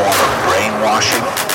Form of brainwashing.